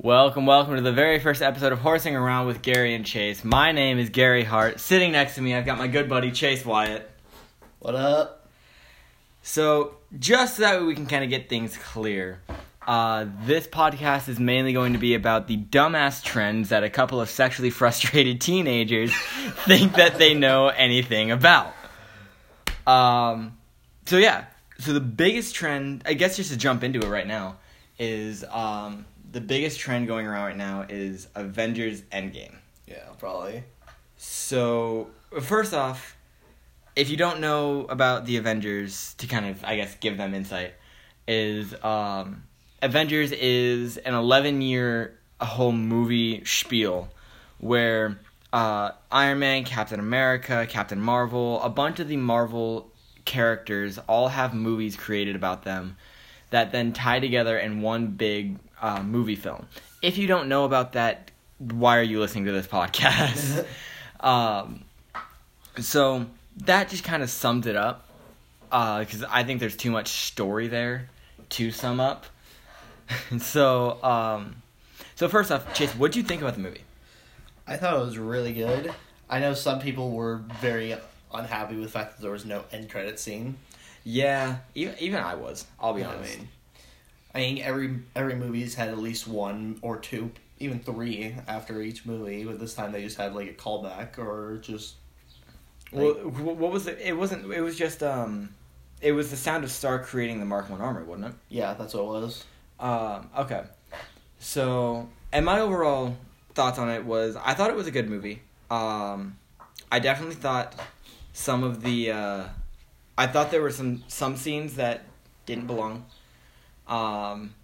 Welcome, welcome to the very first episode of Horsing Around with Gary and Chase. My name is Gary Hart. Sitting next to me, I've got my good buddy Chase Wyatt. What up? So, just so that way we can kind of get things clear, uh, this podcast is mainly going to be about the dumbass trends that a couple of sexually frustrated teenagers think that they know anything about. Um, so yeah, so the biggest trend, I guess, just to jump into it right now, is um, the biggest trend going around right now is Avengers Endgame. Yeah, probably. So, first off, if you don't know about the Avengers, to kind of, I guess, give them insight, is um, Avengers is an 11 year a whole movie spiel where uh, Iron Man, Captain America, Captain Marvel, a bunch of the Marvel characters all have movies created about them that then tie together in one big uh, movie film. If you don't know about that, why are you listening to this podcast? um, so that just kind of sums it up because I think there's too much story there to sum up. so, um, so first off, Chase, what do you think about the movie? I thought it was really good. I know some people were very unhappy with the fact that there was no end credit scene. Yeah, even even I was. I'll be You know honest. I mean, I think every every movie's had at least one or two, even three after each movie. But this time they just had like a callback or just Well, what was it? It wasn't. It was just um, it was the sound of Stark creating the Mark One armor, wasn't it? yeah, that's what it was. Um, okay. So, and my overall thoughts on it was I thought it was a good movie. Um, I definitely thought some of the uh, I thought there were some some scenes that didn't belong. Um,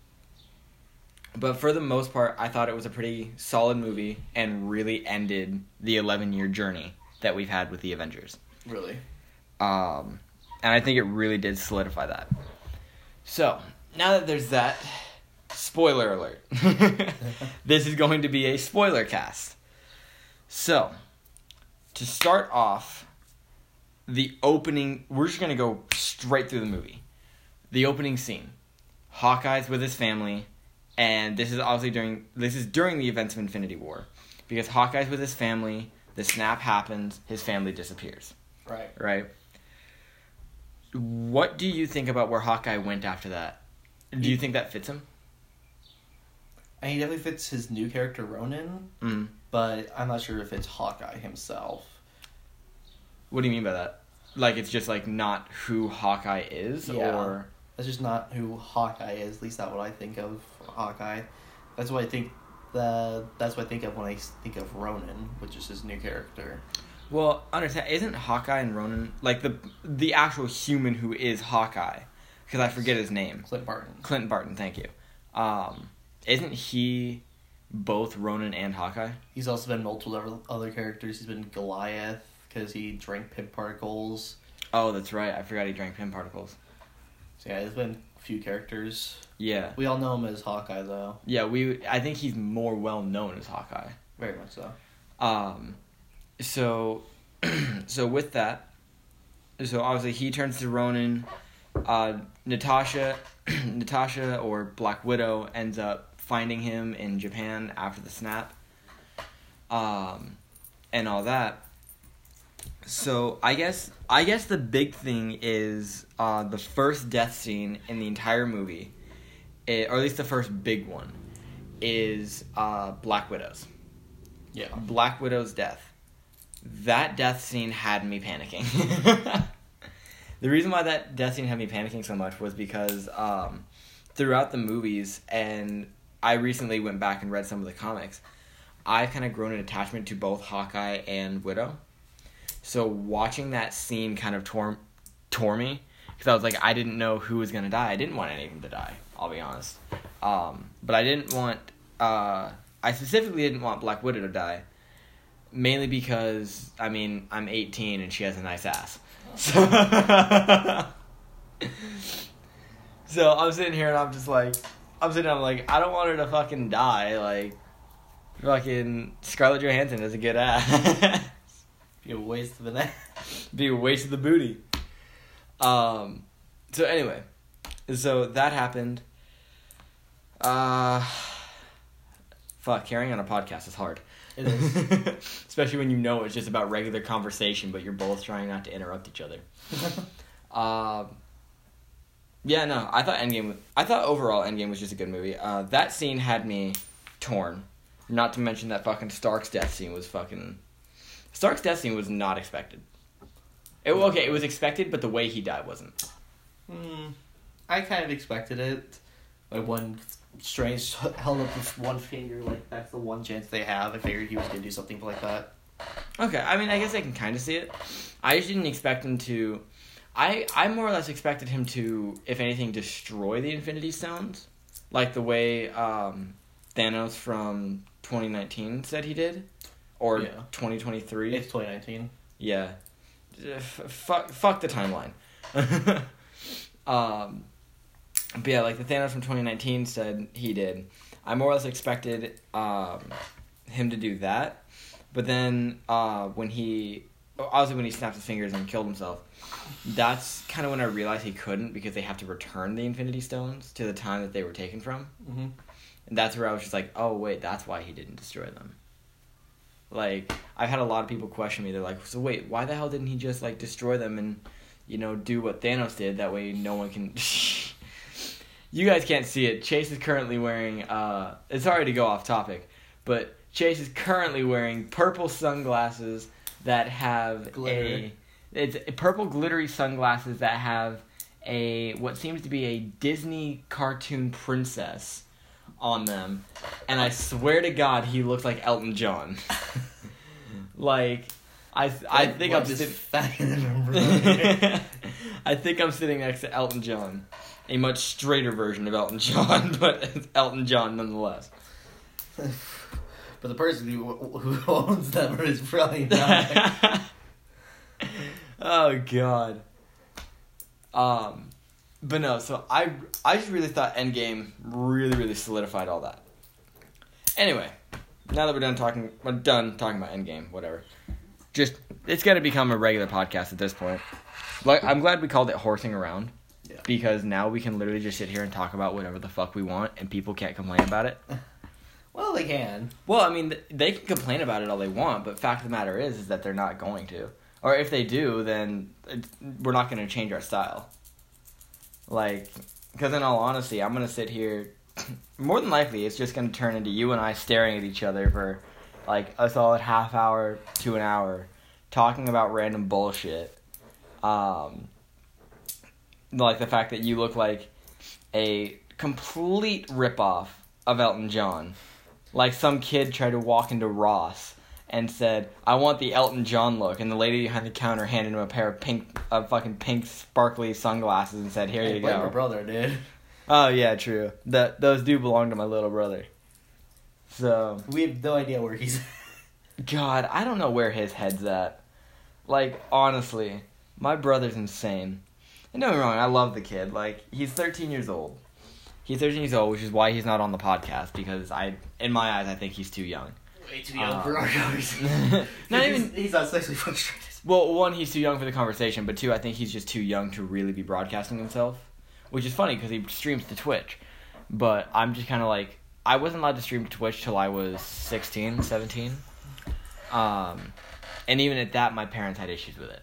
but for the most part, I thought it was a pretty solid movie and really ended the 11 year journey that we've had with the Avengers. Really, Um, and I think it really did solidify that. So, now that there's that, spoiler alert. this is going to be a spoiler cast. So, to start off, the opening, we're just going to go straight through the movie. The opening scene Hawkeye's with his family, and this is obviously during this is during the events of Infinity War. Because Hawkeye's with his family, the snap happens, his family disappears right? right? What do you think about where Hawkeye went after that? Do you think that fits him? And he definitely fits his new character Ronin, Mm. but I'm not sure if it's Hawkeye himself. What do you mean by that? Like it's just like not who Hawkeye is, Yeah. or That's just not who Hawkeye is. At least not what I think of Hawkeye. That's what I think. The that's what I think of when I think of Ronin, which is his new character. well, understand? Isn't Hawkeye and Ronin like the the actual human who is Hawkeye? Because I forget his name. Clint Barton. Clint Barton. Thank you. Um, isn't he both Ronin and Hawkeye? He's also been multiple other- other characters. He's been Goliath because he drank Pym particles. Oh, that's right. I forgot he drank Pym particles. So yeah, there's been a few characters. Yeah. We all know him as Hawkeye though. Yeah, we. I think he's more well known as Hawkeye. Very much so. Um, so, so with that, so obviously he turns to Ronin. Uh, Natasha, Natasha or Black Widow ends up finding him in Japan after the snap. Um, and all that. So I guess I guess the big thing is uh, the first death scene in the entire movie, eh, or at least the first big one, is uh, Black Widow's. Yeah. Black Widow's death. That death scene had me panicking. the reason why that death scene had me panicking so much was because um, throughout the movies, and I recently went back and read some of the comics, I've kind of grown an attachment to both Hawkeye and Widow. So watching that scene kind of tore, tore me because I was like, I didn't know who was gonna die. I didn't want any of them to die. I'll be honest. Um, but I didn't want. Uh, I specifically didn't want Black Widow to die, mainly because I mean I'm 18 and she has a nice ass. So, so I'm sitting here and I'm just like, I'm sitting. I'm like, I don't want her to fucking die. Like, fucking Scarlett Johansson has a good ass. Be a waste of an ass. be a waste of the booty. Um, so anyway, so that happened. Uh, Fuck, carrying on a podcast is hard. It is. Especially when you know it's just about regular conversation, but you're both trying not to interrupt each other. Um, yeah, no, I thought Endgame. I thought overall Endgame was just a good movie. Uh, that scene had me torn. Not to mention that fucking Stark's death scene was fucking. Stark's death scene was not expected. It okay, it was expected, but the way he died wasn't. Hmm. I kind of expected it. Like one Strange held up this one finger, like that's the one chance they have. I figured he was gonna do something like that. Okay, I mean, I guess I can kind of see it. I just didn't expect him to. I I more or less expected him to, if anything, destroy the Infinity Stones, like the way um, Thanos from 2019 said he did, or Yeah. 2023. It's 2019. Yeah. F- fuck, fuck the timeline. um, but yeah, like the Thanos from 2019 said he did. I more or less expected um, him to do that. But then uh, when he, obviously when he snapped his fingers and killed himself, that's kind of when I realized he couldn't because they have to return the Infinity Stones to the time that they were taken from. Mm-hmm. And that's where I was just like, oh wait, that's why he didn't destroy them. Like I've had a lot of people question me. They're like, so wait, why the hell didn't he just like destroy them and you know do what Thanos did? That way no one can. you guys can't see it. Chase is currently wearing. uh It's sorry to go off topic, but Chase is currently wearing purple sunglasses that have Glitter. a. It's purple glittery sunglasses that have a what seems to be a Disney cartoon princess on them, and I swear to God, he looked like Elton John. like, I I think I'm sitting. fat in the I think I'm sitting next to Elton John, a much straighter version of Elton John, but it's Elton John nonetheless. but the person who, who owns them is probably not. oh God. Um, but no. So I I just really thought Endgame really really solidified all that. Anyway, now that we're done talking, we're done talking about Endgame. Whatever. Just it's gonna become a regular podcast at this point. Like I'm glad we called it horsing around. Yeah. Because now we can literally just sit here and talk about whatever the fuck we want, and people can't complain about it. well, they can. Well, I mean, they can complain about it all they want, but fact of the matter is, is that they're not going to. Or if they do, then it's, we're not going to change our style. Like, because in all honesty, I'm to sit here. More than likely, it's just to turn into you and I staring at each other for like a solid half hour to an hour, talking about random bullshit. Um, like the fact that you look like a complete ripoff of Elton John. Like some kid tried to walk into Ross and said, "I want the Elton John look," and the lady behind the counter handed him a pair of pink, uh, fucking pink sparkly sunglasses and said, "Here Hey, you my go." brother, dude. Oh yeah, true. That those do belong to my little brother. So We have no idea where he's. God, I don't know where his head's at. Like, honestly, my brother's insane. And don't get me wrong, I love the kid. Like, he's 13 years old. He's 13 years old, which is why he's not on the podcast because I, in my eyes, I think he's too young. Way too young for our conversation. Not even. He's not sexually frustrated. Well, one, he's too young for the conversation, but two, I think he's just too young to really be broadcasting himself, which is funny because he streams to Twitch. But I'm just kind of like, I wasn't allowed to stream to Twitch till I was 16, 17. Um, and even at that, my parents had issues with it.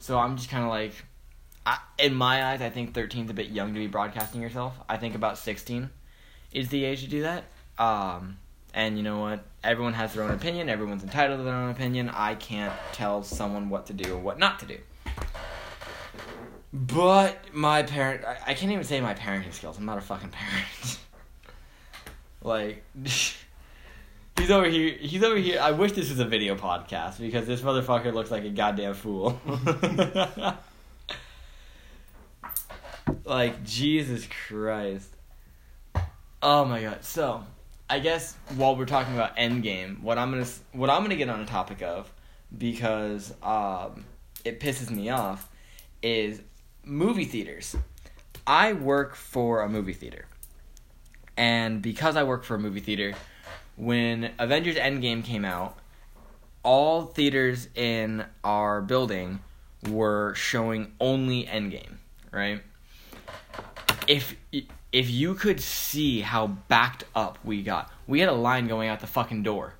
So I'm just kind of like, I, in my eyes, I think 13 is a bit young to be broadcasting yourself. I think about 16 is the age to do that. Um, and you know what? Everyone has their own opinion. Everyone's entitled to their own opinion. I can't tell someone what to do and what not to do. But my parent, I, I can't even say my parenting skills. I'm not a fucking parent. like, he's over here. He's over here. I wish this was a video podcast because this motherfucker looks like a goddamn fool. like Jesus Christ. Oh my god. So, I guess while we're talking about Endgame, what I'm gonna what I'm gonna get on a topic of because um, it pisses me off is movie theaters. I work for a movie theater, and because I work for a movie theater, when Avengers Endgame came out, all theaters in our building were showing only Endgame, right? If if you could see how backed up we got, we had a line going out the fucking door.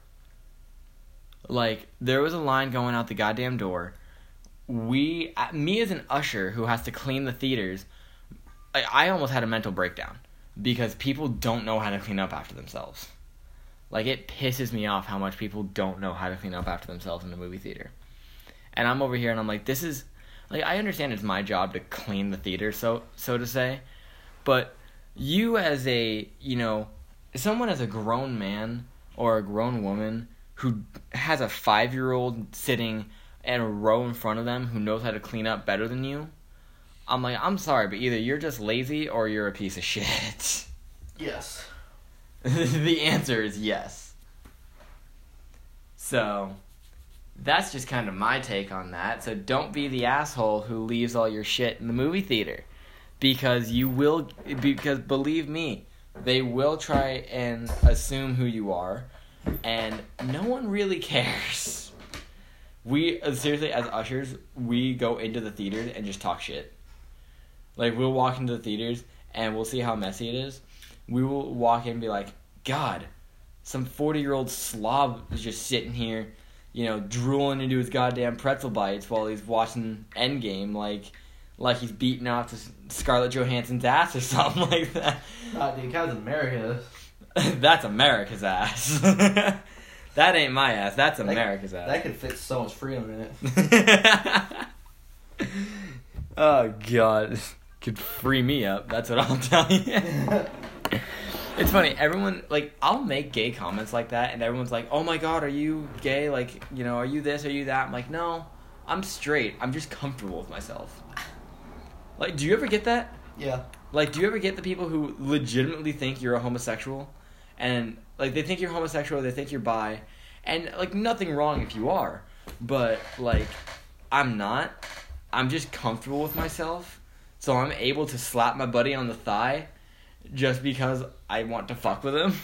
Like there was a line going out the goddamn door. We, uh, me as an usher who has to clean the theaters, I, I almost had a mental breakdown because people don't know how to clean up after themselves. Like it pisses me off how much people don't know how to clean up after themselves in the movie theater. And I'm over here and I'm like, this is like I understand it's my job to clean the theater, so so to say, but you as a you know someone as a grown man or a grown woman who has a five year old sitting in a row in front of them who knows how to clean up better than you. I'm like, I'm sorry, but either you're just lazy or you're a piece of shit. Yes. the answer is yes. So, that's just kind of my take on that. So, don't be the asshole who leaves all your shit in the movie theater. Because you will, because believe me, they will try and assume who you are, and no one really cares. We, seriously, as ushers, we go into the theaters and just talk shit. Like, we'll walk into the theaters and we'll see how messy it is we will walk in and be like, God, some 40 year old slob is just sitting here, you know, drooling into his goddamn pretzel bites while he's watching Endgame, like, like he's beating off to Scarlett Johansson's ass or something like that. Ah, dude, America. That's America's ass. that ain't my ass. That's That- America's ass. That could fit so much freedom in it. oh God, could free me up. That's what I'll tell you. It's funny. Everyone like I'll make gay comments like that, and everyone's like, "Oh my god, are you gay? Like, you know, are you this? Are you that?" I'm like, "No, I'm straight. I'm just comfortable with myself." Like, do you ever get that? yeah. Like, do you ever get the people who legitimately think you're a homosexual, and like they think you're homosexual, they think you're bi, and like nothing wrong if you are, but like I'm not. I'm just comfortable with myself, so I'm able to slap my buddy on the thigh just because I want to fuck with him.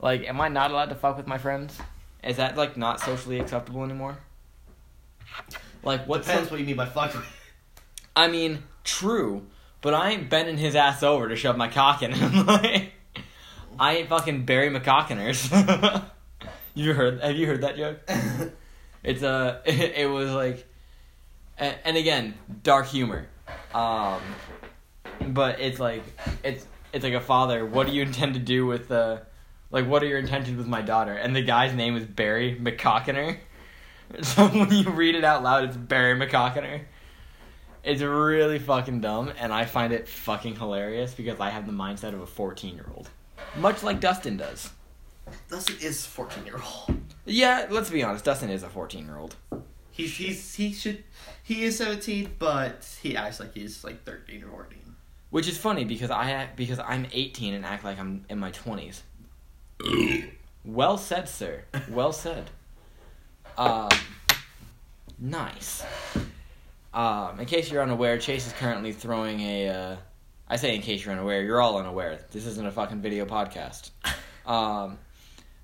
Like, am I not allowed to fuck with my friends? Is that like not socially acceptable anymore? Like, what's Depends some- what you mean by fucking. I mean, true, but I ain't bending his ass over to shove my cock in him. Like, I ain't fucking Barry McCockiners. you heard? Have you heard that joke? It's a. It, it was like, and, and again, dark humor. Um, but it's like it's it's like a father. What do you intend to do with uh, like what are your intentions with my daughter? And the guy's name is Barry McCockiner. So when you read it out loud, it's Barry McCockiner. It's really fucking dumb, and I find it fucking hilarious because I have the mindset of a 14 year old. Much like Dustin does. Dustin is fourteen year old. Yeah, let's be honest, Dustin is a 14 year old. He's he's he should he is seventeen, but he acts like he's like thirteen or fourteen. Which is funny because I because I'm 18 and act like I'm in my 20s. well said, sir. Well said. Um, nice. Um, in case you're unaware, Chase is currently throwing a. Uh, I say in case you're unaware, you're all unaware. This isn't a fucking video podcast. Um,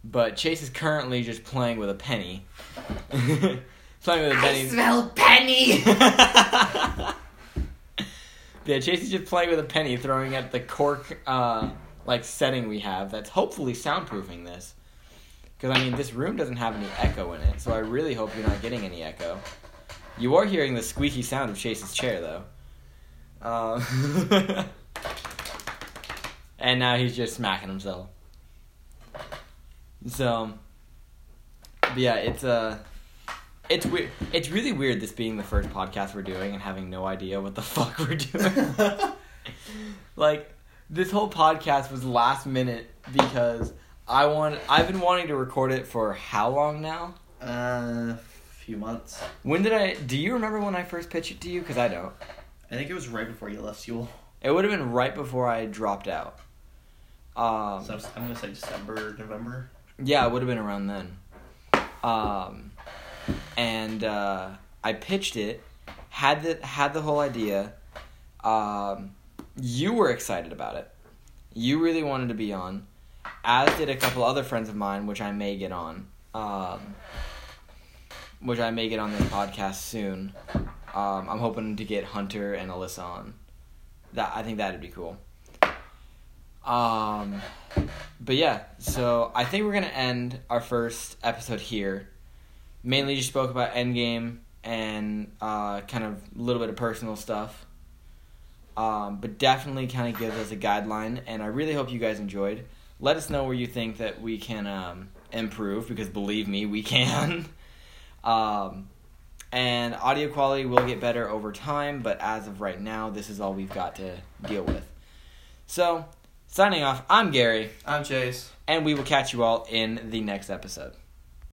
but Chase is currently just playing with a penny. playing with a penny. smell penny. Yeah, Chase is just playing with a penny, throwing at the cork uh, like setting we have. That's hopefully soundproofing this. Because I mean, this room doesn't have any echo in it, so I really hope you're not getting any echo. You are hearing the squeaky sound of Chase's chair, though. Uh, and now he's just smacking himself. So, yeah, it's uh it's weird. It's really weird this being the first podcast we're doing and having no idea what the fuck we're doing. like this whole podcast was last minute because I want I've been wanting to record it for how long now? uh, few months. When did I do you remember when I first pitched it to you cuz I don't. I think it was right before you left school. It would have been right before I dropped out. Um So I'm gonna say December, November. Yeah, it would have been around then. Um, and uh, I pitched it, had the had the whole idea. Um, you were excited about it. You really wanted to be on, as did a couple other friends of mine, which I may get on. Um, which I may get on this podcast soon. Um, I'm hoping to get Hunter and Alyssa on. that I think that'd be cool. Um, but yeah, so I think we're gonna end our first episode here. Mainly just spoke about Endgame and uh, kind of a little bit of personal stuff. Um, but definitely kind of gives us a guideline, and I really hope you guys enjoyed. Let us know where you think that we can um, improve, because believe me, we can. um, and audio quality will get better over time, but as of right now, this is all we've got to deal with. So, signing off, I'm Gary, I'm Chase. and we will catch you all in the next episode.